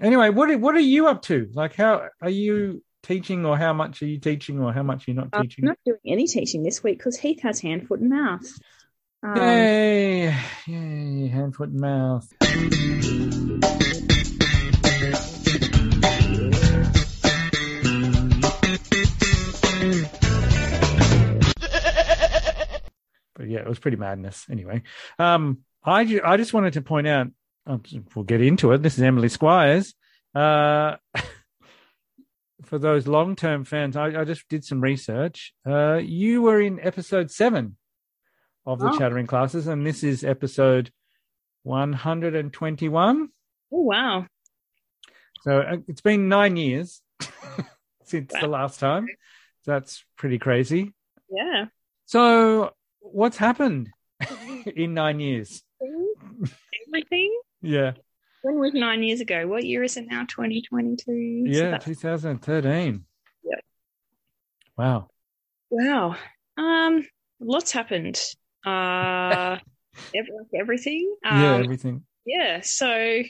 Anyway, what are, what are you up to? Like, how are you teaching, or how much are you teaching, or how much are you not teaching? I'm not doing any teaching this week because Heath has hand, foot, and mouth. Um, Yay! Yay! Hand, foot, and mouth. But yeah, it was pretty madness. Anyway, um, I ju- I just wanted to point out. Um, we'll get into it. This is Emily Squires. Uh, for those long term fans, I, I just did some research. Uh, you were in episode seven of the Oh. Chattering Classes, and this is episode 121. Oh wow! So uh, it's been nine years since the last time. That's pretty crazy. Yeah. So, what's happened in nine years? Everything. Yeah, When was nine years ago? What year is it now? Twenty twenty two. yeah, 2013. Yep. Wow. Wow. Um, lots happened. Uh, ev- like everything. Um, yeah, everything. yeah. So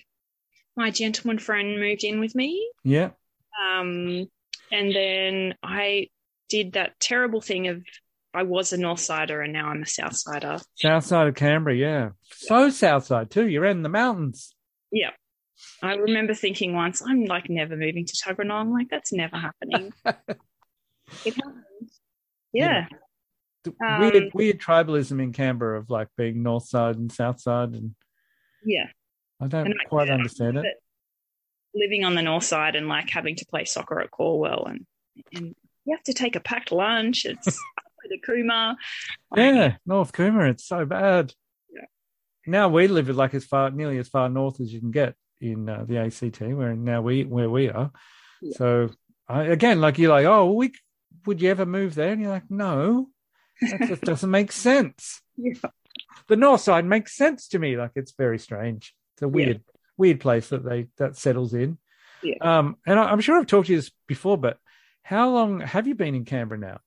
my gentleman friend moved in with me. Yeah, Um, and then I did that terrible thing of I was a North Sider and now I'm a South Sider. south side of Canberra. Yeah, so south side too. You're in the mountains. Yeah. I remember thinking once, I'm like never moving to Tuggeranong. I'm like, that's never happening. it happened. Yeah. The Um, weird, weird tribalism in Canberra of like being north side and south side, and Yeah. I don't And quite yeah, understand it. Living on the north side and like having to play soccer at Calwell and, and you have to take a packed lunch. It's the Cooma. Yeah, North Cooma, it's so bad. Yeah. Now we live like as far, nearly as far north as you can get in uh, the ACT, where now we where we are. Yeah. So I, again, like you're like, oh, we would you ever move there? And you're like, no, that just doesn't make sense. Yeah. The north side makes sense to me. Like it's very strange. It's a weird, weird place that they that settles in. Yeah. Um, and I, I'm sure I've talked to you this before, but how long have you been in Canberra now?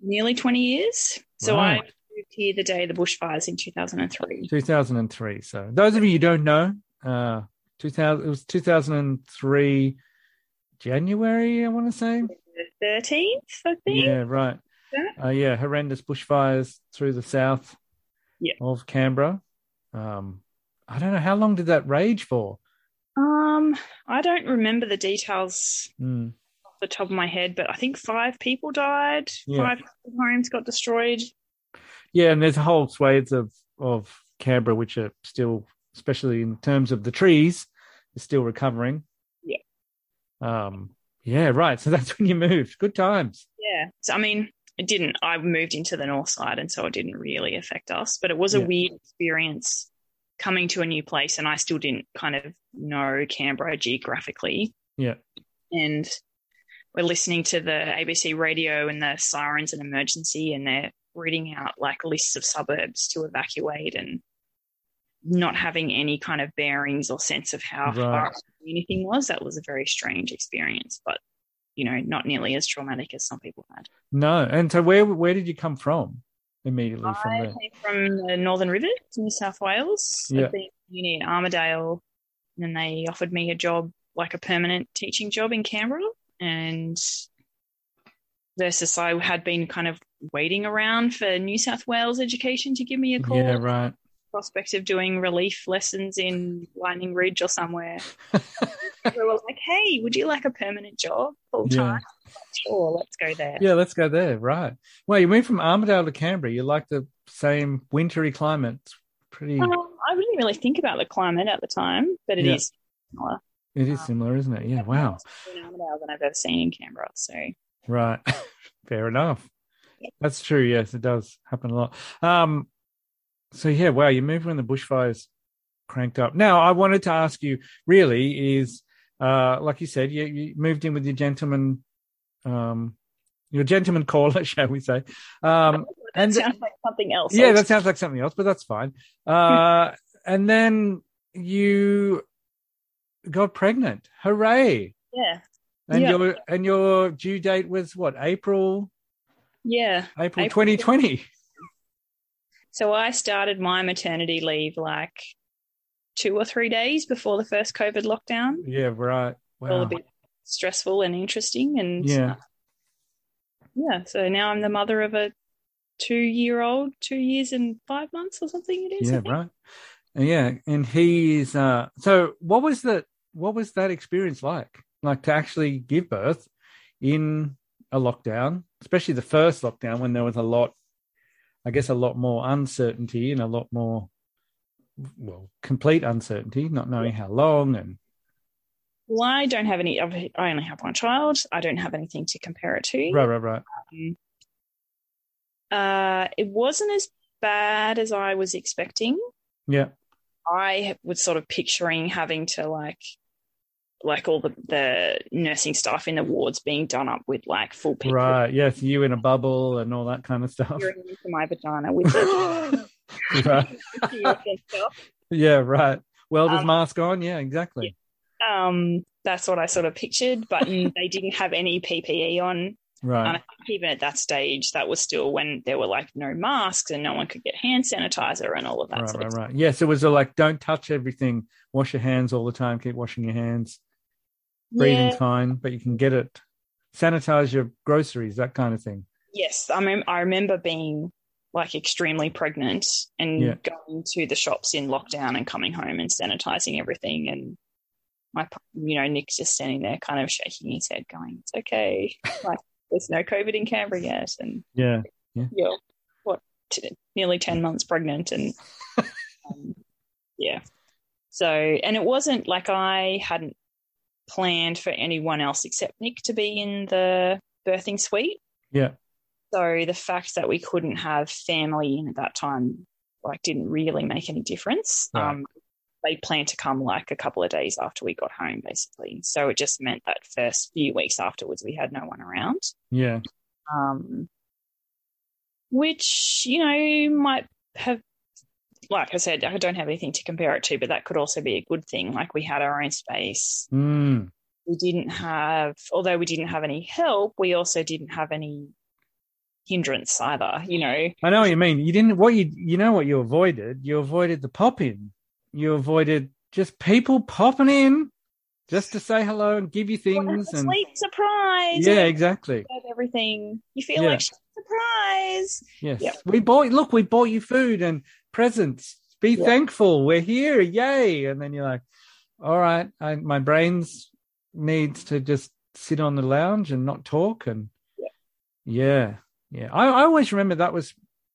Nearly 20 years. So I moved here the day of the bushfires in 2003. 2003. So those of you who don't know, uh, 2000 it was 2003 January, I want to say. The 13th, I think. Yeah, right. Uh, yeah, horrendous bushfires through the south Yeah. of Canberra. Um, I don't know how long did that rage for. Um, I don't remember the details Mm, the top of my head, but I think five people died. Yeah. Five homes got destroyed. Yeah, and there's whole swathes of of Canberra which are still, especially in terms of the trees, are still recovering. Yeah. Um. Yeah. Right. So that's when you moved. Good times. Yeah. So I mean, it didn't. I moved into the north side, and so it didn't really affect us. But it was a Yeah. weird experience coming to a new place, and I still didn't kind of know Canberra geographically. Yeah. And we're listening to the ABC radio and the sirens and emergency, and they're reading out like lists of suburbs to evacuate, and not having any kind of bearings or sense of how Right. far anything was. That was a very strange experience, but you know, not nearly as traumatic as some people had. No. And so where where did you come from immediately from I there? came from the Northern Rivers, New South Wales. Yeah. I've been at uni at Armidale, and then they offered me a job, like a permanent teaching job in Canberra. And versus I had been kind of waiting around for New South Wales education to give me a call. Yeah, right. Prospect of doing relief lessons in Lightning Ridge or somewhere. they were like, "Hey, would you like a permanent job full Yeah. time?" Sure, let's go there. Yeah, let's go there. Right. Well, you moved from Armidale to Canberra. You like the same wintry climate. It's pretty. Um, I didn't really think about the climate at the time, but it is Yeah. similar. It is similar, isn't it? Yeah. Wow. Armidale than I've ever seen in Canberra. So Right. Fair enough. Yeah. That's true. Yes, it does happen a lot. Um. So yeah, wow, you moved when the bushfires cranked up. Now, I wanted to ask you, really, is uh, like you said, you, you moved in with your gentleman, um, your gentleman caller, shall we say? Um, that and sounds like something else. yeah, that sounds like something else, but that's fine. Uh, and then you got pregnant. Hooray! yeah, And Yeah. your and your due date was what? April yeah. April April 2020. So I started my maternity leave like two or three days before the first COVID lockdown. Yeah, right. All a bit stressful and interesting. And Yeah. uh, yeah, so now I'm the mother of a two year old, two years and five months or something it is. Yeah, right. Yeah, and he's uh so what was the what was that experience like? Like to actually give birth in a lockdown, especially the first lockdown when there was a lot I guess a lot more uncertainty and a lot more well, complete uncertainty, not knowing how long and Well, I don't have any, I only have one child. I don't have anything to compare it to. right, right, right. Uh, it wasn't as bad as I was expecting. Yeah. I was sort of picturing having to like, like all the, the nursing staff in the wards being done up with like full people Right. Yes, you in a bubble and all that kind of stuff. into my vagina with right. Yeah, right. Welder's Um, mask on. Yeah, exactly. Um, that's what I sort of pictured, but they didn't have any PPE on. Right. And I think even at that stage, that was still when there were like no masks and no one could get hand sanitizer and all of that right, sort right, of right. Yes, it was a like, don't touch everything. Wash your hands all the time. Keep washing your hands. Breathing's Yeah. fine, but you can get it. Sanitize your groceries, that kind of thing. Yes, I mean, I remember being like extremely pregnant and Yeah. going to the shops in lockdown and coming home and sanitizing everything. And my, you know, Nick's just standing there, kind of shaking his head, going, "It's okay. Like, there's no COVID in Canberra yet." And Yeah. you're what, t- nearly ten months pregnant, and um, yeah. So, and it wasn't like I hadn't planned for anyone else except Nick to be in the birthing suite. Yeah. So the fact that we couldn't have family in at that time, like, didn't really make any difference. Right. Um, they planned to come like a couple of days after we got home, basically. So it just meant that first few weeks afterwards, we had no one around. Yeah. Um, which you know might have, like I said, I don't have anything to compare it to, but that could also be a good thing. Like we had our own space. Mm. We didn't have, although we didn't have any help, we also didn't have any hindrance either. You know, I know what you mean. You didn't what you you know what you avoided? You avoided the pop in. You avoided just people popping in just to say hello and give you things and sweet surprise. yeah, exactly. everything. You feel Yeah. like surprise. Yes. Yeah. We bought look, we bought you food and presents. Be Yeah. thankful. We're here. Yay. And then you're like, all right, I, my brains needs to just sit on the lounge and not talk. And Yeah. yeah. Yeah. I, I always remember that was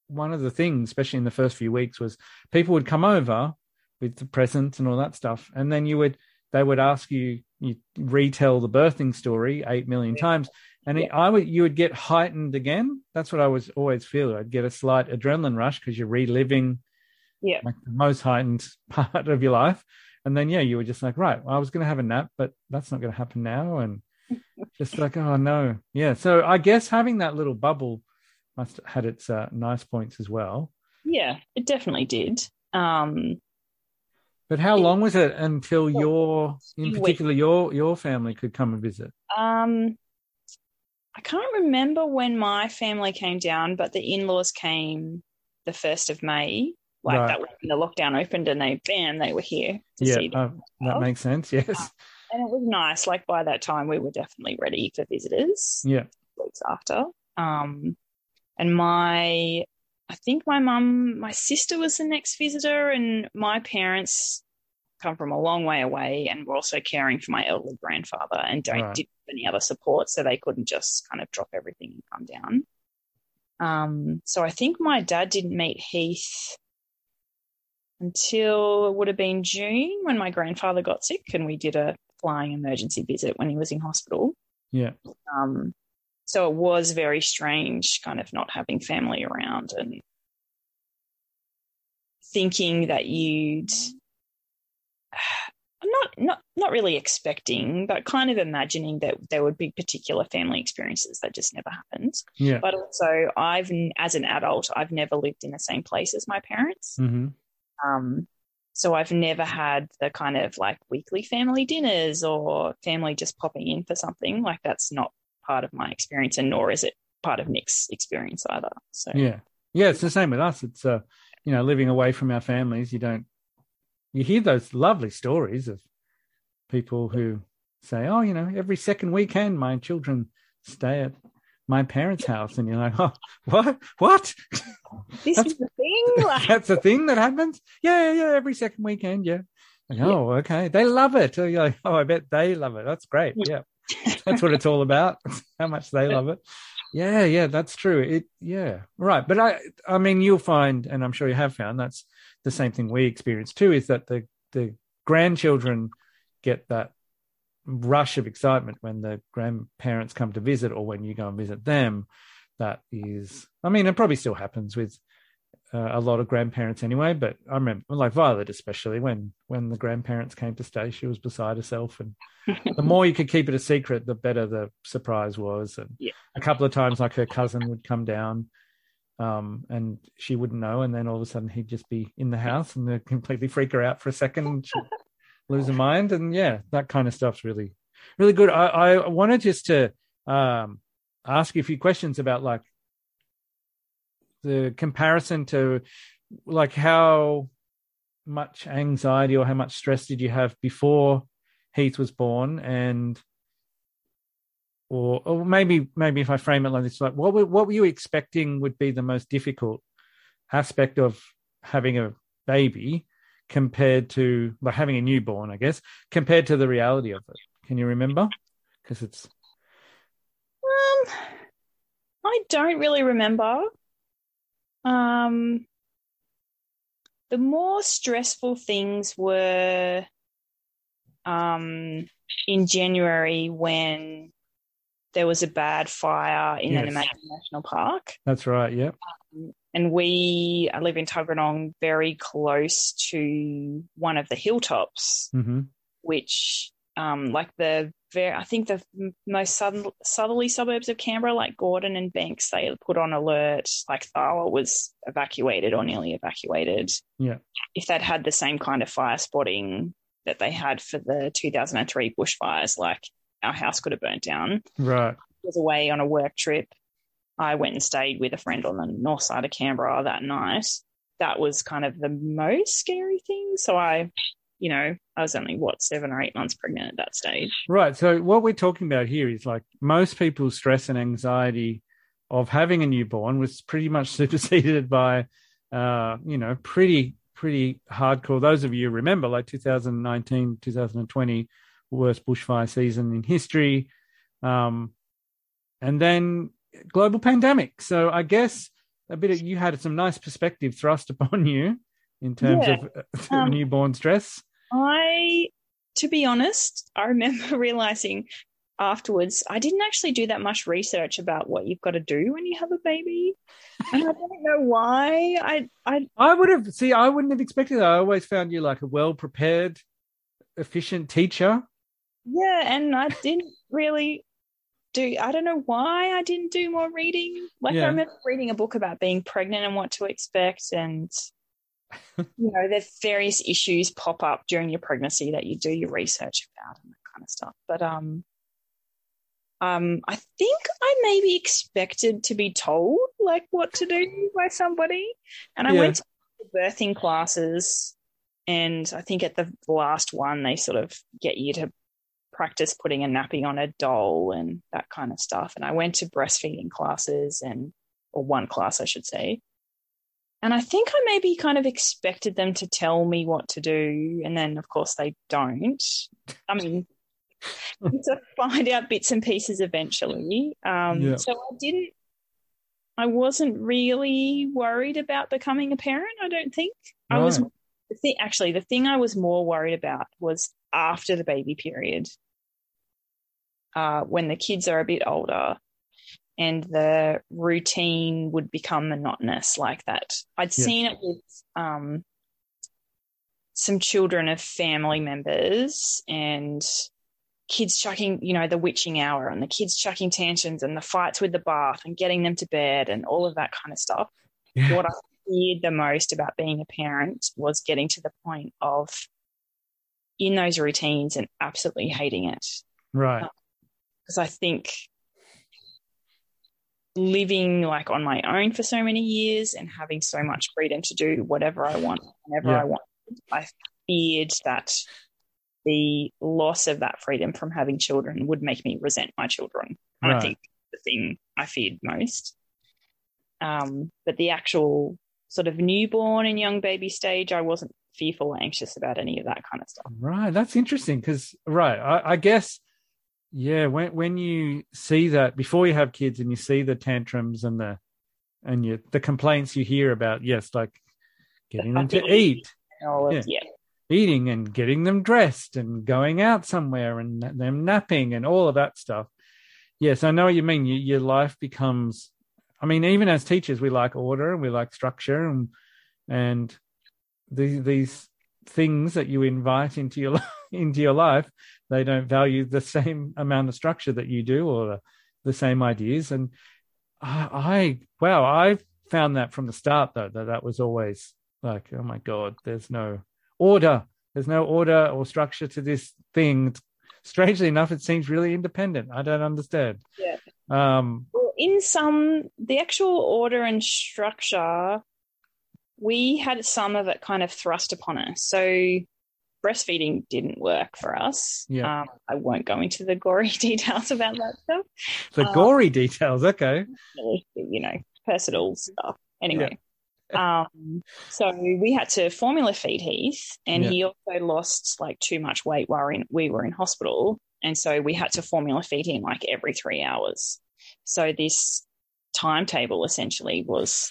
one of the things, especially in the first few weeks, was people would come over with the presents and all that stuff. And then you would they would ask you you retell the birthing story eight million times and it, I would you would get heightened again. That's what I was always feel. I'd get a slight adrenaline rush because you're reliving Yeah. like the most heightened part of your life. And then yeah, you were just like, right, well, I was gonna have a nap, but that's not gonna happen now. And just like, oh no. Yeah. So I guess having that little bubble must have had its uh, nice points as well. Yeah, it definitely did. Um, But how It- long was it until Well, your in particular your your family could come and visit? Um, I can't remember when my family came down, but the in-laws came the first of May. Like Right. that was when the lockdown opened, and they bam, they were here to Yeah, oh, that makes sense. Yes. and it was nice. Like by that time, we were definitely ready for visitors. Yeah. Weeks after, um, and my, I think my mum, my sister was the next visitor, and my parents come from a long way away and were also caring for my elderly grandfather and don't Right. didn't have any other support, so they couldn't just kind of drop everything and come down. Um, so I think my dad didn't meet Heath until it would have been June when my grandfather got sick and we did a flying emergency visit when he was in hospital. Yeah. Um, so it was very strange kind of not having family around and thinking that you'd not not not really expecting, but kind of imagining that there would be particular family experiences that just never happened. Yeah. But also, I've as an adult, I've never lived in the same place as my parents. hmm Um, so I've never had the kind of like weekly family dinners or family just popping in for something. Like that's not part of my experience, and nor is it part of Nick's experience either. So Yeah. Yeah. It's the same with us. It's, uh, you know, living away from our families, you don't you hear those lovely stories of people who say, "Oh, you know, every second weekend my children stay at my parents' house," and you're like, "Oh, what? What? This That's- is the thing. Like, That's a thing that happens? Yeah, yeah, every second weekend, yeah." Like, oh, okay. They love it. Oh, you're like, oh, I bet they love it. That's great. Yeah. That's what it's all about. How much they love it. Yeah, yeah, that's true. It yeah. Right. But I I mean you'll find, and I'm sure you have found that's the same thing we experience too, is that the the grandchildren get that rush of excitement when the grandparents come to visit or when you go and visit them. That is I mean, it probably still happens with uh, a lot of grandparents anyway. But I remember, like Violet, especially when when the grandparents came to stay, she was beside herself, and the more you could keep it a secret, the better the surprise was. And Yeah. a couple of times, like her cousin would come down, um, and she wouldn't know, and then all of a sudden he'd just be in the house and completely freak her out for a second, lose her mind, and yeah, that kind of stuff's really, really good. I, I wanted just to um, ask you a few questions about like the comparison to like how much anxiety or how much stress did you have before Heath was born? And or or maybe maybe if I frame it like this like what were, what were you expecting would be the most difficult aspect of having a baby compared to like having a newborn I guess compared to the reality of it can you remember because it's Um, I don't really remember. Um, the more stressful things were um, in January when there was a bad fire in Yes. the National Park. that's right yeah And we live in Tuggeranong, very close to one of the hilltops hmm which um, like the very, I think the most southern, southerly suburbs of Canberra, like Gordon and Banks, they put on alert. Like Tharwa was evacuated or nearly evacuated. Yeah. If they'd had the same kind of fire spotting that they had for the 2003 bushfires, like our house could have burnt down. right I was away on a work trip. I went and stayed with a friend on the north side of Canberra that night. That was kind of the most scary thing. So I, you know, I was only what seven or eight months pregnant at that stage. Right. So what we're talking about here is like most people's stress and anxiety of having a newborn was pretty much superseded by, uh, you know, pretty pretty hardcore. Those of you remember, like 2019, 2020, worst bushfire season in history, um, and then global pandemic. So I guess a bit of you had some nice perspective thrust upon you in terms Yeah. of uh, Um, newborn stress. I, to be honest, I remember realizing afterwards I didn't actually do that much research about what you've got to do when you have a baby, and I don't know why. I I I would have see. I wouldn't have expected that. I always found you like a well prepared, efficient teacher. yeah, and I didn't really do. I don't know why I didn't do more reading. Like Yeah. I remember reading a book about being pregnant and what to expect, and you know, there's various issues pop up during your pregnancy that you do your research about and that kind of stuff. But um, um, I think I maybe expected to be told like what to do by somebody, and I Yeah. went to birthing classes, and I think at the last one they sort of get you to practice putting a nappy on a doll and that kind of stuff. And I went to breastfeeding classes and or one class I should say. And I think I maybe kind of expected them to tell me what to do. And then, of course, they don't. I mean, of find out bits and pieces eventually. Um, Yeah. So I didn't, I wasn't really worried about becoming a parent, I don't think. I was, the thing, actually, the thing I was more worried about was after the baby period, uh, when the kids are a bit older and the routine would become monotonous like that. I'd Yeah. seen it with um, some children of family members and kids chucking, you know, the witching hour and the kids chucking tantrums and the fights with the bath and getting them to bed and all of that kind of stuff. Yeah. What I feared the most about being a parent was getting to the point of in those routines and absolutely hating it Right. Because I think living like on my own for so many years and having so much freedom to do whatever I want whenever Yeah. I want, I feared that the loss of that freedom from having children would make me resent my children. And I think the thing I feared most. Um, but the actual sort of newborn and young baby stage, I wasn't fearful or anxious about any of that kind of stuff. Right, that's interesting because right, I, I guess, yeah, when when you see that before you have kids and you see the tantrums and the and you the complaints you hear about, yes, like getting them to eat, And all of, Yeah. yeah. eating and getting them dressed and going out somewhere and them napping and all of that stuff. Yes, I know what you mean. You, your life becomes. I mean, even as teachers, we like order and we like structure and and these these things that you invite into your li- into your life, they don't value the same amount of structure that you do or the, the same ideas. And I, I wow, I found that from the start though that that was always like, oh my god, there's no order. There's no order or structure to this thing. Strangely enough, it seems really independent. I don't understand. Yeah. Um, Well, in some, the actual order and structure, we had some of it kind of thrust upon us. So breastfeeding didn't work for us. Yeah. Um, I won't go into the gory details about that stuff. the Uh, gory details. Okay. You know, personal stuff. Anyway. Um, so we had to formula feed Heath, and Yeah. he also lost like too much weight while in, we were in hospital, and so we had to formula feed him like every three hours. So this timetable essentially was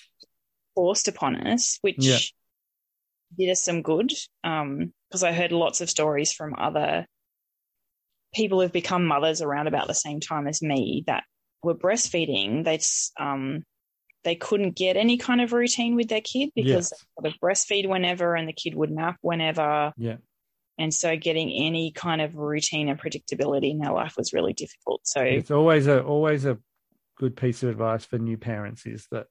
forced upon us, which Yeah. Did us some good. Because I heard lots of stories from other people who've become mothers around about the same time as me that were breastfeeding. They um, they couldn't get any kind of routine with their kid because Yes. they sort of breastfeed whenever and the kid would nap whenever. Yeah. And so getting any kind of routine and predictability in their life was really difficult. So It's always a always a good piece of advice for new parents is that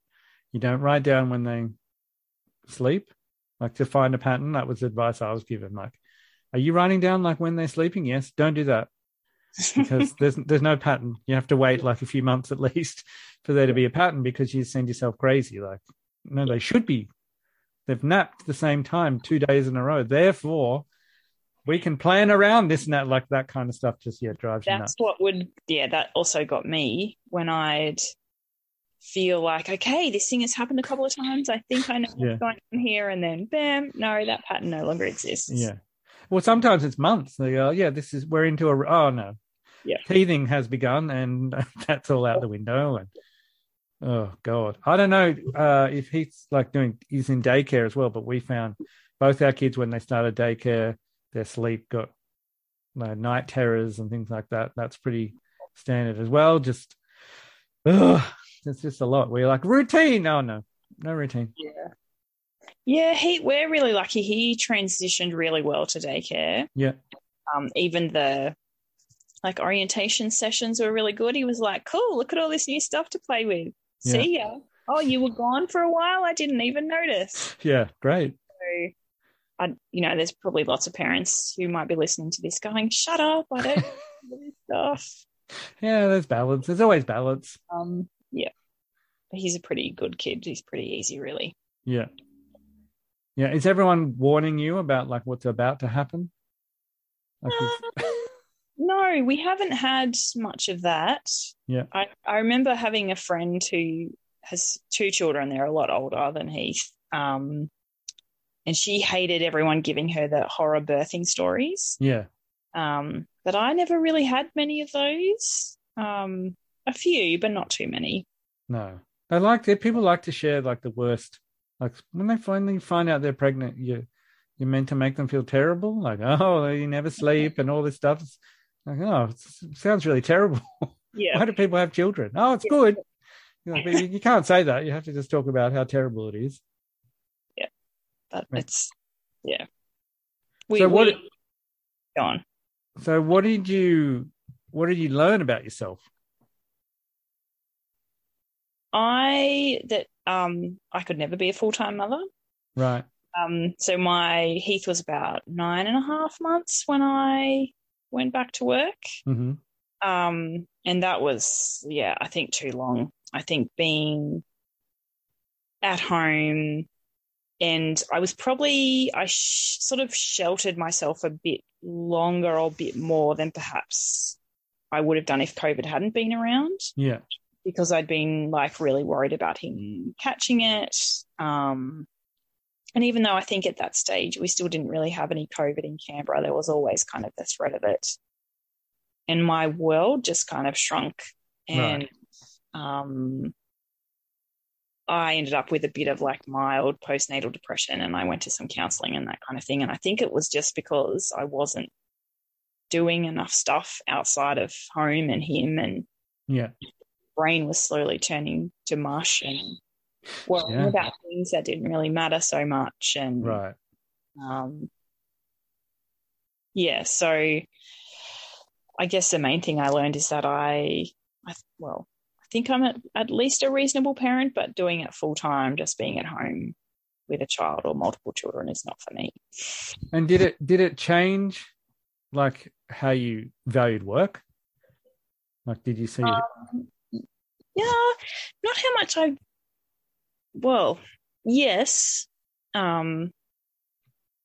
you don't write down when they sleep, like to find a pattern. That was the advice I was given. Like, are you writing down like when they're sleeping? Yes. Don't do that because there's there's no pattern. You have to wait like a few months at least for there to be a pattern because you send yourself crazy. Like, no, they should be. They've napped the same time two days in a row. Therefore, we can plan around this and that, like that kind of stuff. Just yeah, drives you nuts. that's what would yeah that also got me when i'd feel like okay this thing has happened a couple of times i think i know Yeah. what's going on here and then bam no that pattern no longer exists Yeah. Well, sometimes it's months. They go, yeah, this is we're into a. Oh no. Yeah. Teething has begun, and that's all out the window. And oh god, I don't know uh, if he's like doing. He's in daycare as well, but we found both our kids when they started daycare, their sleep got you know, night terrors and things like that. That's pretty standard as well. Just, ugh, it's just a lot. We're like routine. Oh no, no routine. yeah yeah he we're really lucky he transitioned really well to daycare Yeah. um even the like orientation sessions were really good he was like cool look at all this new stuff to play with Yeah. see ya oh you were gone for a while i didn't even notice Yeah, great. So, I, you know, there's probably lots of parents who might be listening to this going, "Shut up! I don't do this stuff." Yeah, there's balance. There's always balance. Um, but he's a pretty good kid. He's pretty easy, really. Yeah. Yeah. Is everyone warning you about like what's about to happen? Like is- No, we haven't had much of that. Yeah. I, I remember having a friend who has two children. They're a lot older than Heath. Um, and she hated everyone giving her the horror birthing stories. yeah. Um, but I never really had many of those. Um, a few, but not too many. No. They like it. People like to share like the worst. Like when they finally find out they're pregnant, you you're meant to make them feel terrible. Like, oh, you never sleep and all this stuff. It's like, oh, it sounds really terrible. Yeah. Why do people have children? Oh, it's good. You, know, but you, can't say that. You have to just talk about how terrible it is. but Right. it's yeah. We, so what? we- go on. So what did you what did you learn about yourself? I that um I could never be a full time mother. Right. Um, so my Heath was about nine and a half months when I went back to work. hmm Um, and that was yeah, I think too long. I think being at home and I was probably I sh- sort of sheltered myself a bit longer or a bit more than perhaps I would have done if COVID hadn't been around. Yeah. Because I'd been like really worried about him catching it. Um, and even though I think at that stage we still didn't really have any COVID in Canberra, there was always kind of the threat of it. And my world just kind of shrunk. And right. um, I ended up with a bit of like mild postnatal depression and I went to some counseling and that kind of thing. And I think it was just because I wasn't doing enough stuff outside of home and him and yeah brain was slowly turning to mush and well yeah. about things that didn't really matter so much and right um yeah so i guess the main thing i learned is that i i well i think I'm at, at least a reasonable parent, but doing it full time, just being at home with a child or multiple children is not for me. And did it did it change like how you valued work? Like did you see um? Yeah, not how much I well, yes. Um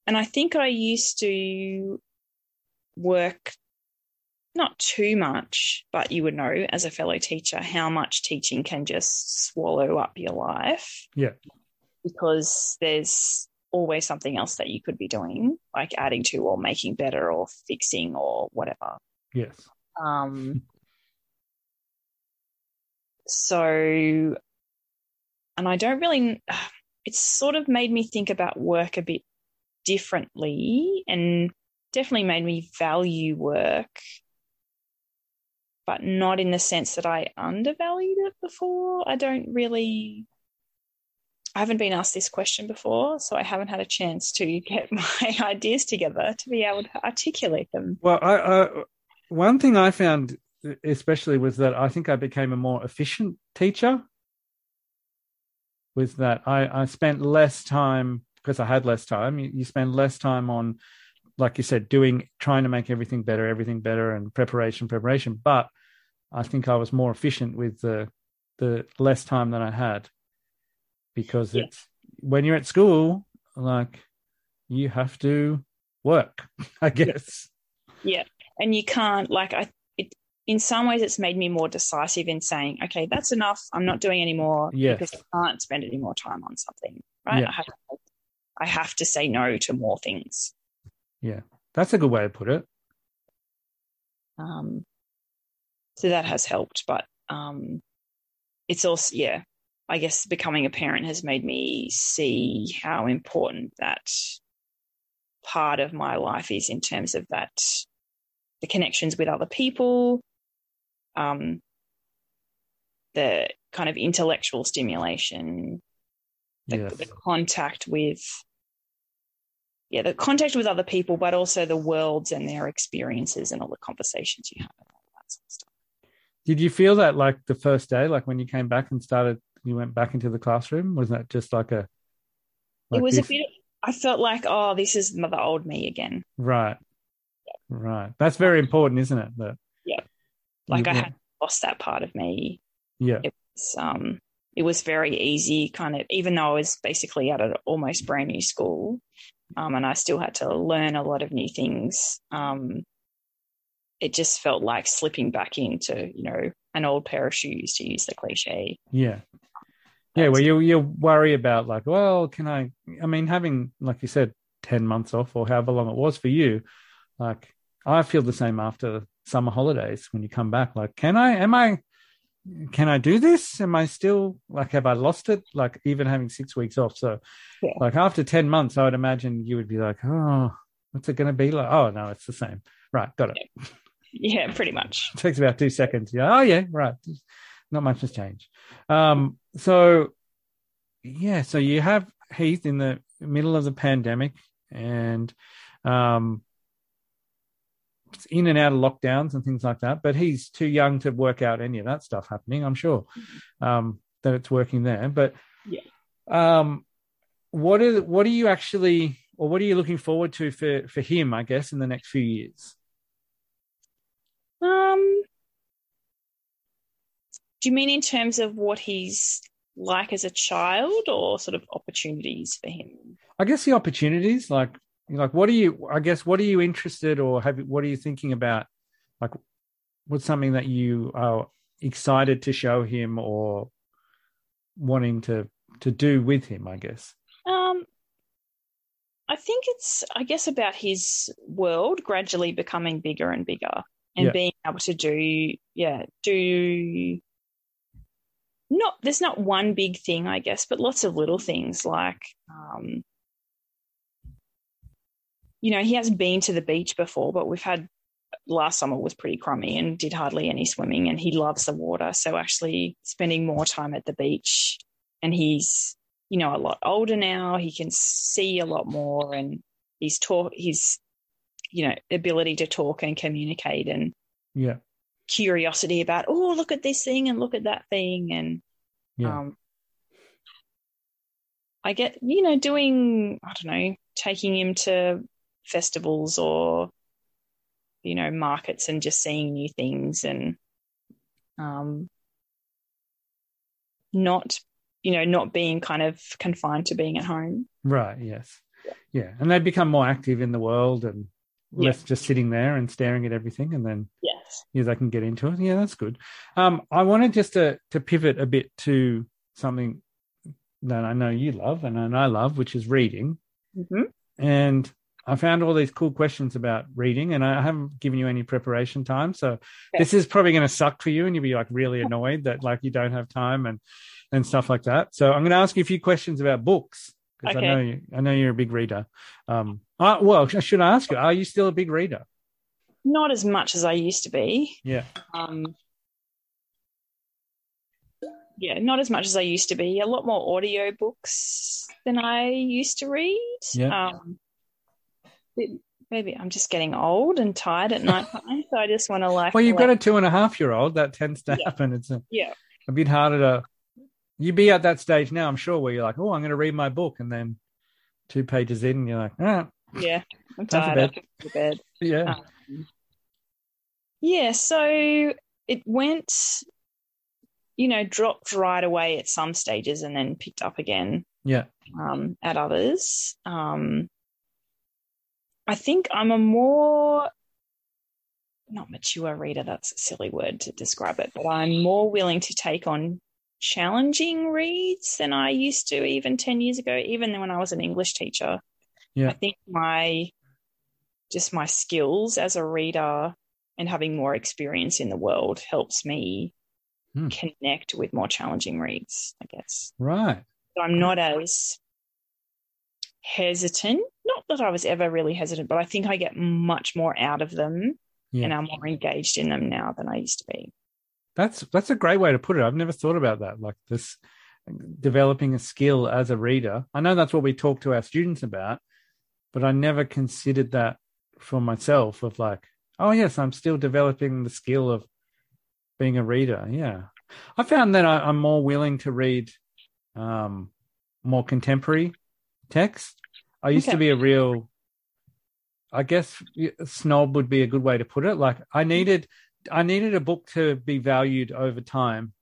and I think I used to work not too much, but you would know as a fellow teacher how much teaching can just swallow up your life. Yeah. Because there's always something else that you could be doing, like adding to or making better or fixing or whatever. Yes. Um, so, and I don't really, it's sort of made me think about work a bit differently and definitely made me value work but not in the sense that I undervalued it before. I don't really. I haven't been asked this question before, so I haven't had a chance to get my ideas together to be able to articulate them. Well, I, I, one thing I found, especially, was that I think I became a more efficient teacher. Was that I, I spent less time because I had less time. You, you spend less time on like you said, doing trying to make everything better, everything better, and preparation, preparation. But I think I was more efficient with the the less time that I had because yeah. it's when you're at school, like you have to work, I guess. Yeah, and you can't like I. In some ways, it's made me more decisive in saying, "Okay, that's enough. I'm not doing anymore yes. because I can't spend any more time on something." Right? Yeah. I have to, I have to say no to more things. Yeah, that's a good way to put it. Um, so that has helped, but um, it's also yeah. I guess becoming a parent has made me see how important that part of my life is in terms of that the connections with other people, um, the kind of intellectual stimulation, the, yes. the contact with yeah, the contact with other people, but also the worlds and their experiences and all the conversations you have and all that sort of stuff. Did you feel that like the first day, like when you came back and started, you went back into the classroom? Wasn't that just like a? Like it was this? a bit. I felt like, oh, this is the mother old me again. Right. Right. That's very important, isn't it? That. Yeah. Like you, I had lost that part of me. Yeah. It was, um, it was very easy, kind of, even though I was basically at an almost brand new school, um, and I still had to learn a lot of new things. Um, it just felt like slipping back into, you know, an old pair of shoes to use the cliche. Yeah. Yeah, well, you you worry about like, well, can I? I mean, having like you said, ten months off or however long it was for you, like I feel the same after summer holidays when you come back. Like, can I? Am I? can I do this? Am I still like, have I lost it? Like, even having six weeks off. So, yeah. like, after 10 months, I would imagine you would be like, oh, what's it going to be like? Oh, no, it's the same. Right. Got it. Yeah, yeah pretty much. It takes about two seconds. Yeah. Oh, yeah. Right. Not much has changed. Um, so, yeah. So you have Heath in the middle of the pandemic and, um, in and out of lockdowns and things like that. But he's too young to work out any of that stuff happening. I'm sure um, that it's working there. But yeah, um, what are what are you actually, or what are you looking forward to for for him? I guess in the next few years. Um, do you mean in terms of what he's like as a child or sort of opportunities for him? I guess the opportunities, like like what are you? I guess what are you interested or have what are you thinking about? Like, what's something that you are excited to show him or wanting to to do with him? I guess. Um, I think it's I guess about his world gradually becoming bigger and bigger and Yeah. being able to do yeah do not there's not one big thing I guess but lots of little things like um you know he hasn't been to the beach before but we've had last summer was pretty crummy and did hardly any swimming and he loves the water so actually spending more time at the beach and he's you know a lot older now he can see a lot more and he's talk his you know ability to talk and communicate and Yeah. curiosity about oh look at this thing and look at that thing and Yeah. um I get you know doing I don't know taking him to festivals or you know markets and just seeing new things and um not you know not being kind of confined to being at home Right. Yes. Yeah. And they become more active in the world and Yeah. less just sitting there and staring at everything, and then yes yeah, they can get into it. Yeah, that's good. Um, I wanted just to to pivot a bit to something that I know you love and I I love, which is reading. hmm And I found all these cool questions about reading, and I haven't given you any preparation time. So this is probably going to suck for you, and you'll be like really annoyed that like you don't have time and and stuff like that. So I'm going to ask you a few questions about books because Okay. I know you, I know you're a big reader. Um, well, I should ask you: Are you still a big reader? not as much as I used to be Yeah. um yeah not as much as I used to be a lot more audio books than I used to read Yeah. um maybe I'm just getting old and tired at night time so I just want to like Well, you've got a two and a half year old. That tends to Yeah. happen. It's a, Yeah. a bit harder to. You'd be at that stage now, I'm sure, where you're like, oh, I'm going to read my book, and then two pages in, you're like, ah, yeah I'm tired bed. I have to go to bed yeah, Um, yeah, so it went, you know, dropped right away at some stages and then picked up again yeah, um, at others. Um, I think I'm a more, not mature reader, that's a silly word to describe it, but I'm more willing to take on challenging reads than I used to even 10 years ago, even when I was an English teacher. Yeah. I think my, just my skills as a reader and having more experience in the world helps me Hmm. connect with more challenging reads, I guess. right. So I'm not as hesitant. Not that I was ever really hesitant, but I think I get much more out of them Yeah. and I'm more engaged in them now than I used to be. That's that's a great way to put it. I've never thought about that. Like this, developing a skill as a reader. I know that's what we talk to our students about, but I never considered that for myself. Of like, oh yes, I'm still developing the skill of being a reader. Yeah, I found that I, I'm more willing to read um, more contemporary text. I used to be a real, I guess, snob would be a good way to put it. Like I needed I needed a book to be valued over time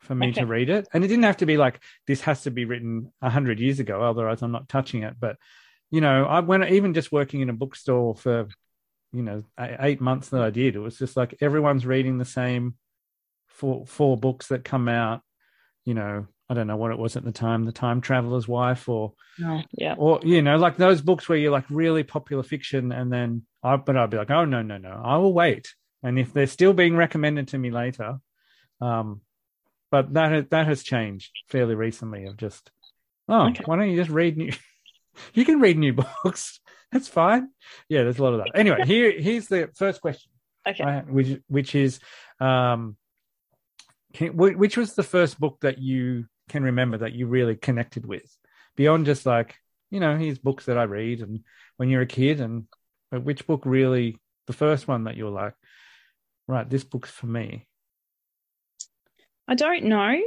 for me to read it. And it didn't have to be like this has to be written a hundred years ago, otherwise I'm not touching it. But you know, I when even just working in a bookstore for you know eight months that I did, it was just like everyone's reading the same four four books that come out. You know, I don't know what it was at the time, The Time Traveler's Wife, or Oh, yeah. or you know, like those books where you're like really popular fiction, and then I, but I'd be like, oh no, no, no, I will wait, and if they're still being recommended to me later, um, but that has, that has changed fairly recently. Of just, oh, Okay. why don't you just read new? you can read new books. That's fine. Yeah, there's a lot of that. Anyway, here here's the first question, Okay. I- which which is, um, can, which was the first book that you can remember that you really connected with, beyond just like you know, here's books that I read and when you're a kid, and but which book really the first one that you're like, right, this book's for me. I don't know.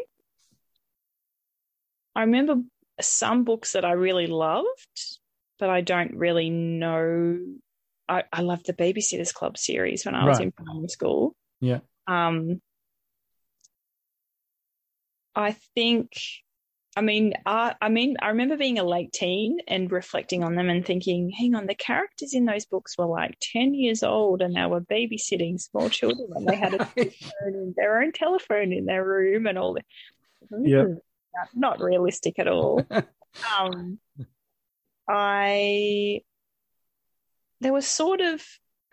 I remember some books that I really loved, but I don't really know. I, I loved the Babysitters Club series when I was Right. in primary school. Yeah. Um, I think I mean, uh, I mean, I remember being a late teen and reflecting on them and thinking, hang on, the characters in those books were like 10 years old and they were babysitting small children and they had a telephone their own telephone in their room and all that. Yeah. Not realistic at all. um, I, there was sort of,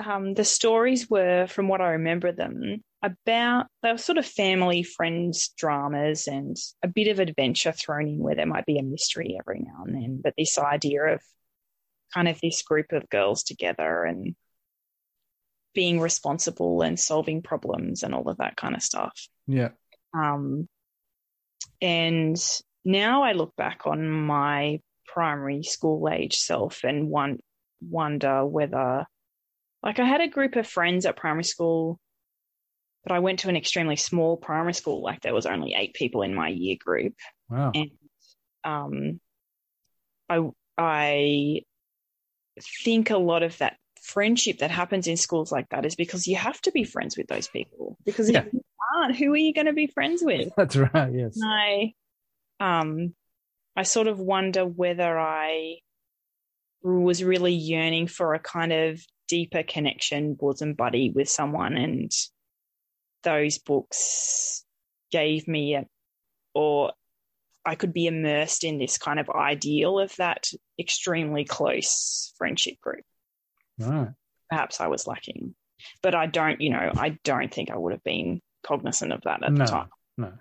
um, the stories were, from what I remember them, about they were sort of family friends dramas and a bit of adventure thrown in where there might be a mystery every now and then but this idea of kind of this group of girls together and being responsible and solving problems and all of that kind of stuff Yeah. um, and now I look back on my primary school age self and one wonder whether like I had a group of friends at primary school but I went to an extremely small primary school. Like there was only eight people in my year group, Wow. and um, I I think a lot of that friendship that happens in schools like that is because you have to be friends with those people. Because Yeah. if you aren't, who are you going to be friends with? That's right. Yes. And I, um, I sort of wonder whether I was really yearning for a kind of deeper connection, bosom buddy with someone, and those books gave me a, or I could be immersed in this kind of ideal of that extremely close friendship group. Right. Perhaps I was lacking, but I don't, you know, I don't think I would have been cognizant of that at No. the time. No.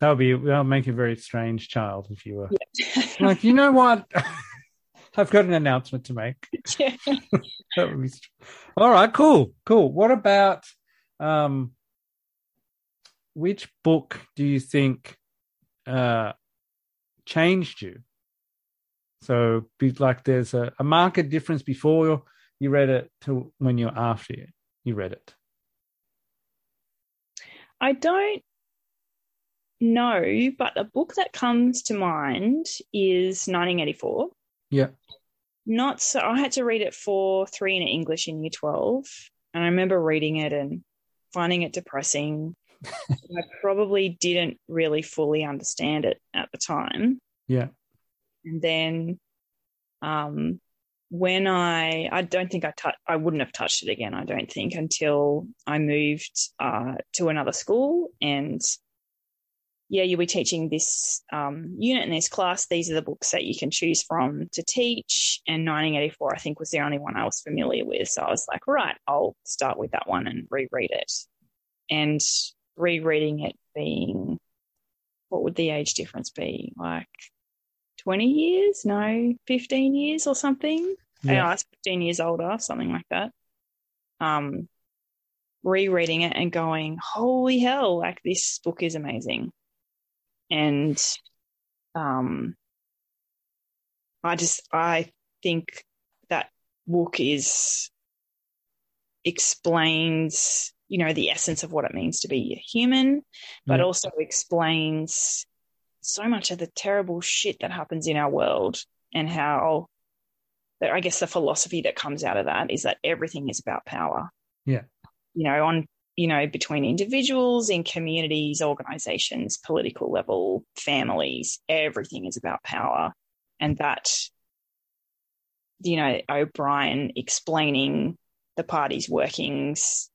That would be that would make you a very strange child if you were Yeah. like, you know what? I've got an announcement to make. yeah. That would be all right. Cool. Cool. What about um, which book do you think uh, changed you? So, be like, there's a, a marked difference before you read it to when you're after you, you read it. I don't know, but a book that comes to mind is 1984. Yeah. Not so, I had to read it for three in English in year 12. And I remember reading it and finding it depressing. I probably didn't really fully understand it at the time. Yeah. And then um, when I, I don't think I touch, I wouldn't have touched it again, I don't think, until I moved uh, to another school. And yeah, you'll be teaching this um, unit in this class. These are the books that you can choose from to teach. And 1984, I think, was the only one I was familiar with. So I was like, right, I'll start with that one and reread it. And rereading it being, what would the age difference be? Like 20 years? No, 15 years or something. Yeah. I was 15 years older, something like that. Um, rereading it and going, holy hell, like this book is amazing. And um, I just, I think that book is explains, you know, the essence of what it means to be human, but Yeah. also explains so much of the terrible shit that happens in our world and how I guess the philosophy that comes out of that is that everything is about power. Yeah. You know, on you know, between individuals, in communities, organizations, political level, families, everything is about power. And that, you know, O'Brien explaining the party's workings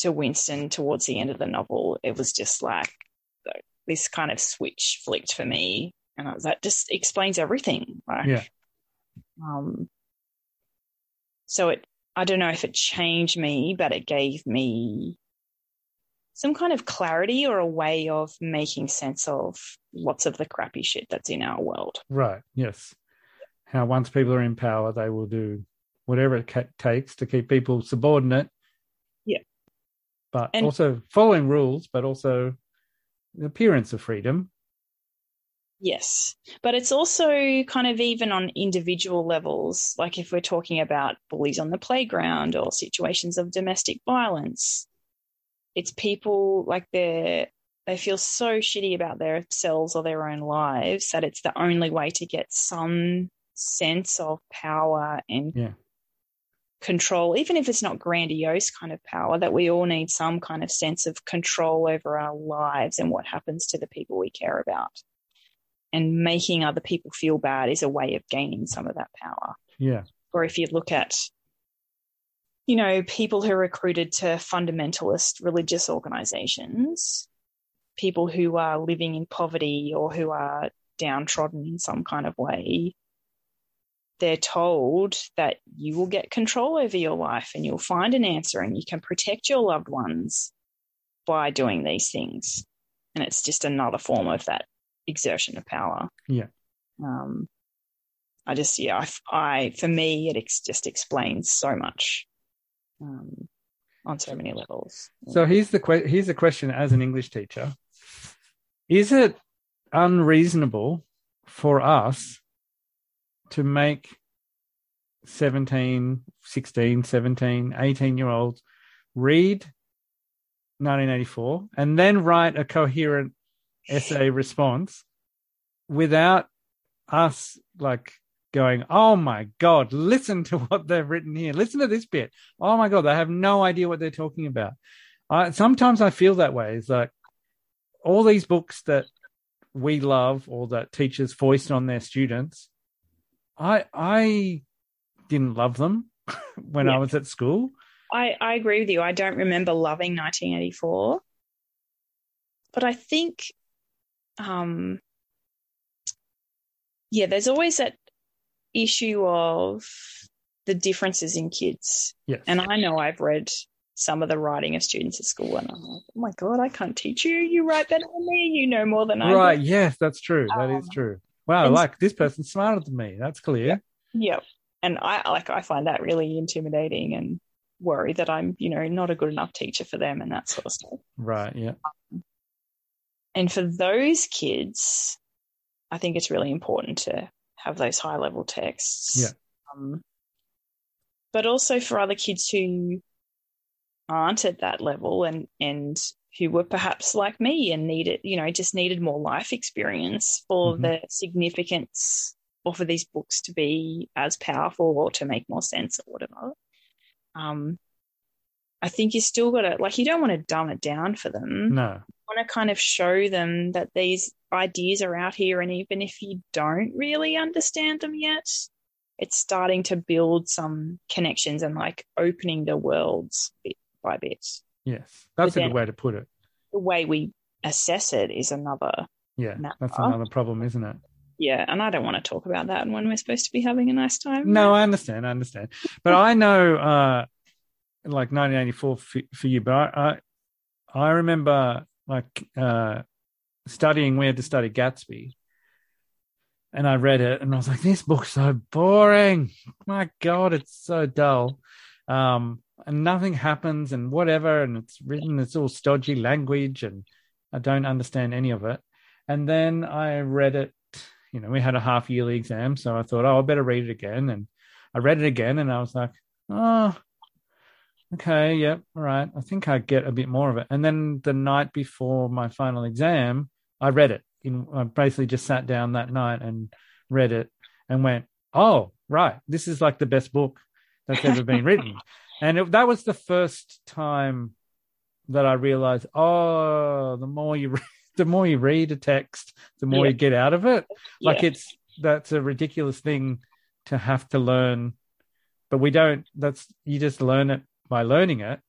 to Winston towards the end of the novel, it was just like this kind of switch flicked for me. And I was like, just explains everything. Like, Yeah. um, so it, I don't know if it changed me, but it gave me some kind of clarity or a way of making sense of lots of the crappy shit that's in our world. Right. Yes. How once people are in power, they will do whatever it ca- takes to keep people subordinate. But And- also following rules, but also the appearance of freedom. Yes. But it's also kind of even on individual levels, like if we're talking about bullies on the playground or situations of domestic violence, it's people like they're they feel so shitty about themselves or their own lives that it's the only way to get some sense of power and Yeah. Control, even if it's not grandiose kind of power, that we all need some kind of sense of control over our lives and what happens to the people we care about. and making other people feel bad is a way of gaining some of that power. Yeah. Or if you look at, you know, people who are recruited to fundamentalist religious organizations, people who are living in poverty or who are downtrodden in some kind of way, they're told that you will get control over your life and you'll find an answer and you can protect your loved ones by doing these things. And it's just another form of that exertion of power. Yeah. Um, I just, yeah, I, I for me, it ex- just explains so much um, on so many levels. So here's the que- here's the question as an English teacher: Is it unreasonable for us to make 17, 16, 17, 18 year olds read 1984 and then write a coherent essay response without us like going, oh my God, listen to what they've written here. Listen to this bit. Oh my God, they have no idea what they're talking about. I, sometimes I feel that way. It's like all these books that we love or that teachers foist on their students. I I didn't love them when yeah. I was at school. I, I agree with you. I don't remember loving 1984. But I think um yeah, there's always that issue of the differences in kids. Yes. And I know I've read some of the writing of students at school and I'm like, oh my God, I can't teach you. You write better than me. You know more than I Right. Do. Yes, that's true. That um, is true. Wow. Like this person's smarter than me. That's clear. Yeah. yeah. And I like, I find that really intimidating and worry that I'm, you know, not a good enough teacher for them and that sort of stuff. Right. Yeah. Um, and for those kids, I think it's really important to have those high level texts. Yeah. Um, but also for other kids who aren't at that level and and who were perhaps like me and needed, you know, just needed more life experience for mm-hmm. the significance or for these books to be as powerful or to make more sense or whatever. Um, I think you still got to like you don't want to dumb it down for them. No, you want to kind of show them that these ideas are out here, and even if you don't really understand them yet, it's starting to build some connections and like opening the worlds bit by bit. Yes, that's a good way to put it. The way we assess it is another. Yeah, matter. that's another problem, isn't it? Yeah, and I don't want to talk about that when we're supposed to be having a nice time. No, I understand, I understand, but I know. uh like 1984 for, for you, but I, I, I remember like uh, studying. We had to study Gatsby, and I read it, and I was like, "This book's so boring. My God, it's so dull." Um, and nothing happens, and whatever, and it's written. It's all stodgy language, and I don't understand any of it. And then I read it. You know, we had a half yearly exam, so I thought, "Oh, I better read it again." And I read it again, and I was like, "Oh." okay, yep, all right. I think I get a bit more of it. And then the night before my final exam, I read it. In, I basically just sat down that night and read it and went, oh, right, this is like the best book that's ever been written. And it, that was the first time that I realized, oh, the more you read, the more you read a text, the more yeah. you get out of it. Yeah. Like it's that's a ridiculous thing to have to learn, but we don't. That's you just learn it by learning it.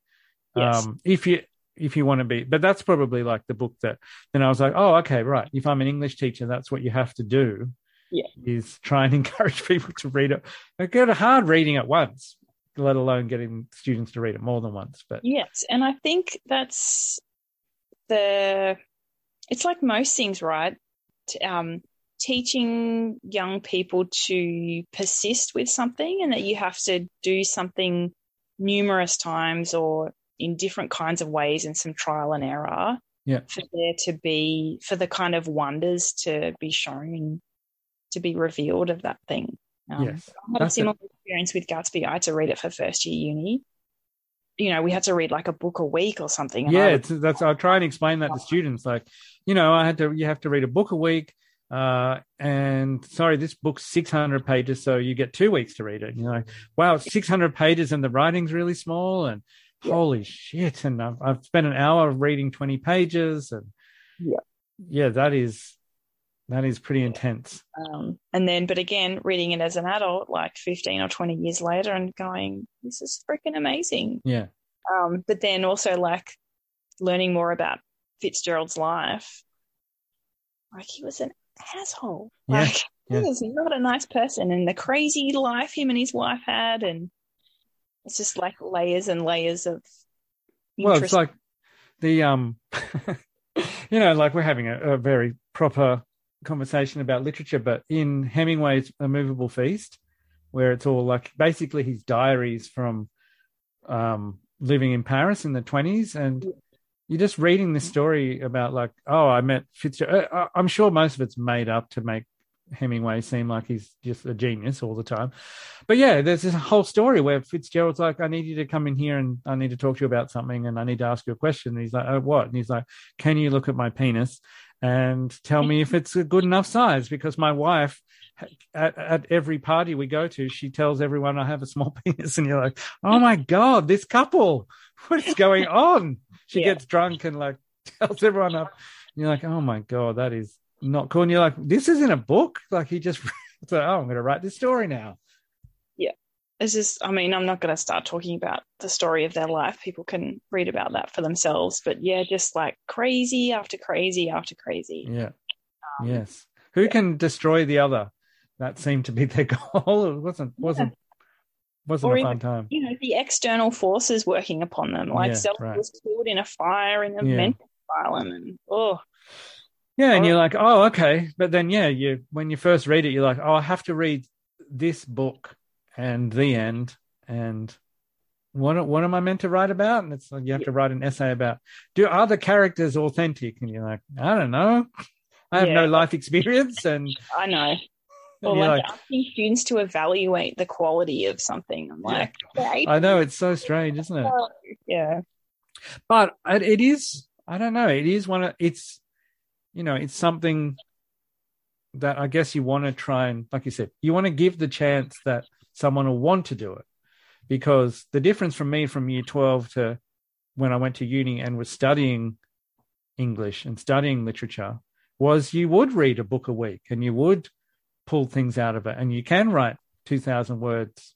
Yes. Um, if you if you want to be, but that's probably like the book that. Then I was like, oh, okay, right. If I'm an English teacher, that's what you have to do. Yeah, is try and encourage people to read it. I get a hard reading at once, let alone getting students to read it more than once. But yes, and I think that's the. It's like most things, right? Um, teaching young people to persist with something and that you have to do something numerous times or in different kinds of ways and some trial and error yeah. for there to be for the kind of wonders to be shown to be revealed of that thing um, yes. I had That's a similar it. experience with Gatsby. I had to read it for first year uni. You know, we had to read like a book a week or something. Yeah, would, that's. I'll try and explain that to students. Like, you know, I had to. You have to read a book a week. Uh, and sorry, this book's 600 pages, so you get two weeks to read it. You know, like, wow, 600 pages and the writing's really small, and yeah. holy shit! And I've, I've spent an hour reading 20 pages, and yeah, yeah, that is That is pretty intense. Um, and then, but again, reading it as an adult, like 15 or 20 years later, and going, this is freaking amazing. Yeah. Um, but then also like learning more about Fitzgerald's life. Like he was an asshole. Yeah, Like yeah. he was not a nice person, and the crazy life him and his wife had, and it's just like layers and layers of. Well, it's like the um, you know, like we're having a, a very proper conversation about literature, but in Hemingway's A Moveable Feast, where it's all like basically his diaries from um living in Paris in the twenties, and you're just reading this story about like, oh, I met Fitzgerald. uh, I'm sure most of it's made up to make Hemingway seem like he's just a genius all the time. But yeah, there's this whole story where Fitzgerald's like, I need you to come in here and I need to talk to you about something and I need to ask you a question. And he's like, oh, what? And he's like, can you look at my penis and tell me if it's a good enough size? Because my wife, at, at every party we go to, she tells everyone I have a small penis. And you're like, oh my God, this couple, what is going on? She Yeah. gets drunk and like tells everyone up. And you're like, oh my God, that is not cool. And you're like, this isn't a book. Like he just, it's like, oh, I'm going to write this story now. It's just, I mean, I'm not going to start talking about the story of their life. People can read about that for themselves. But yeah, just like crazy after crazy after crazy. Yeah. Um, yes. Who can destroy the other? That seemed to be their goal. It wasn't wasn't wasn't Or a even- fun time. You know, the external forces working upon them. Like Yeah, Zelda right. was killed in a fire in a Yeah. mental asylum. And oh, Yeah, and Oh. you're like, oh, okay. But then yeah, you when you first read it, you're like, oh, I have to read this book and the end. And what what am I meant to write about? And it's like you have to write an essay about do are the characters authentic? And you're like, I don't know. I have no life experience and, I know. Or you're like, like, asking students to evaluate the quality of something. I'm like, okay. I know it's so strange, isn't it? yeah. but it, it is i don't know it is one of it's you know it's something that i guess you want to try and like you said you want to give the chance that someone will want to do it because the difference from me from year 12 to when i went to uni and was studying english and studying literature was you would read a book a week and you would pull things out of it and you can write 2000 words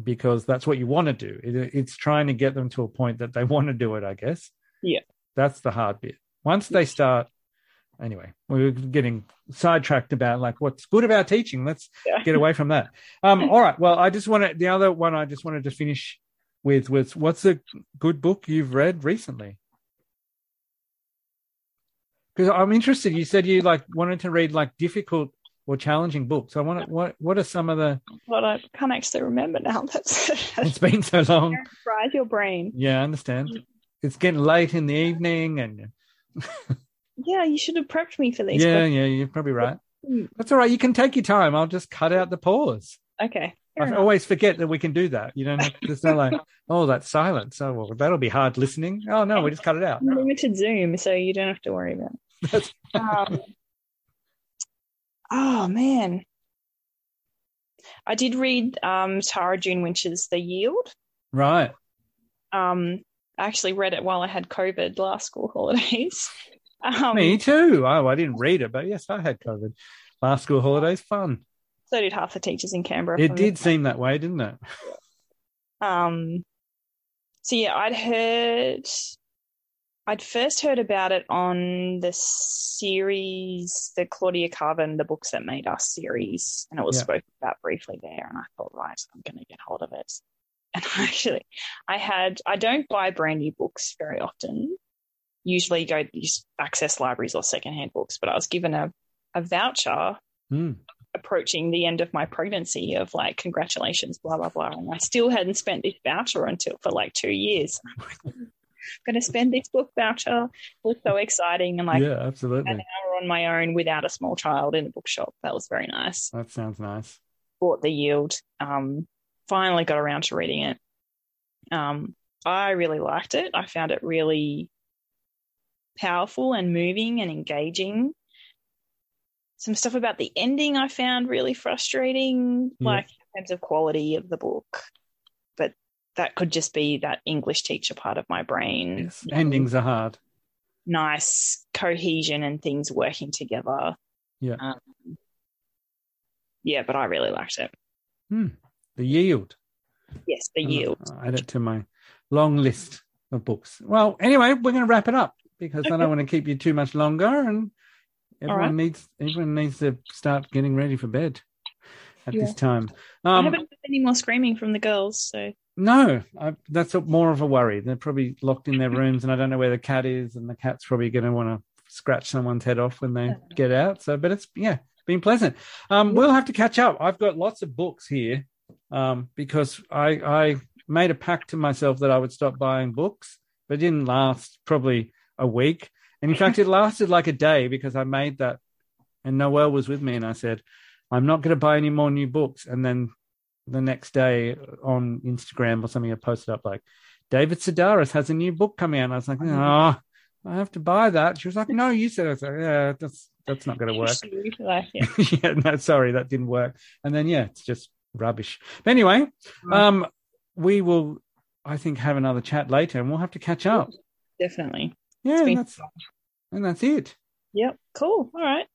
because that's what you want to do. It, it's trying to get them to a point that they want to do it, I guess. Yeah. That's the hard bit. Once they start, anyway, we were getting sidetracked about like what's good about teaching. Let's Yeah. get away from that. Um, all right. Well, I just want to, the other one I just wanted to finish with was what's a good book you've read recently? Because I'm interested. You said you like wanted to read like difficult or challenging books. I want to, what, what are some of the, But I can't actually remember now. That's it's been so long. fries your brain. Yeah, I understand. It's getting late in the evening, and Yeah, you should have prepped me for these. yeah, yeah, you're probably right. Mm. That's all right. You can take your time. I'll just cut out the pause. okay. I enough. always forget that we can do that. You don't. Have, there's no like, oh, that's silence. Oh, well, that'll be hard listening. Oh no, we just cut it out. limited Zoom, so you don't have to worry about it. Um, oh man, I did read um, Tara June Winch's The Yield. Right. Um, I actually read it while I had COVID last school holidays. Um, Me too. Oh, I didn't read it, but yes, I had COVID. Last school holidays, fun. So did half the teachers in Canberra. It did seem that way, didn't it? Um, so yeah, I'd heard, I'd first heard about it on the series, the Claudia Karvan, the books that made us series, and it was Yeah. spoken about briefly there. And I thought, right, I'm going to get hold of it. And actually, I had, I don't buy brand new books very often. Usually, go use access libraries or secondhand books. But I was given a, a voucher Hmm. approaching the end of my pregnancy of like congratulations blah blah blah and i still hadn't spent this voucher until for like two years i'm "I'm gonna spend this book voucher it was so exciting and like yeah, absolutely. an hour on my own without a small child in a bookshop that was very nice That sounds nice. bought the yield um finally got around to reading it um i really liked it i found it really powerful and moving and engaging some stuff about the ending I found really frustrating, Yeah. like in terms of quality of the book. But that could just be that English teacher part of my brain. Yes. Endings are hard. Nice cohesion and things working together. Yeah. Um, yeah, but I really liked it. The Yield. Yes, the yield. I'll add it to my long list of books. Well, anyway, we're going to wrap it up because I don't want to keep you too much longer, and everyone right. needs everyone needs to start getting ready for bed at this Yeah. time. I Um, haven't heard any more screaming from the girls, so no, I, that's a, more of a worry. They're probably locked in their rooms, and I don't know where the cat is, and the cat's probably going to want to scratch someone's head off when they get out. So, but it's yeah, been pleasant. Um, we'll have to catch up. I've got lots of books here um, because I I made a pact to myself that I would stop buying books, but it didn't last probably a week. And in fact, it lasted like a day because I made that, and Noel was with me, and I said, I'm not going to buy any more new books. And then the next day on Instagram or something, I posted up like, David Sedaris has a new book coming out. And I was like, oh, I have to buy that. She was like, no, you said it. I was like, yeah, that's that's not going to work. Yeah. yeah, no, sorry, that didn't work. And then yeah, it's just rubbish. But anyway, mm-hmm. um, we will, I think, have another chat later, and we'll have to catch up. definitely. Yeah, and that's and that's it. Yep. Cool. All right.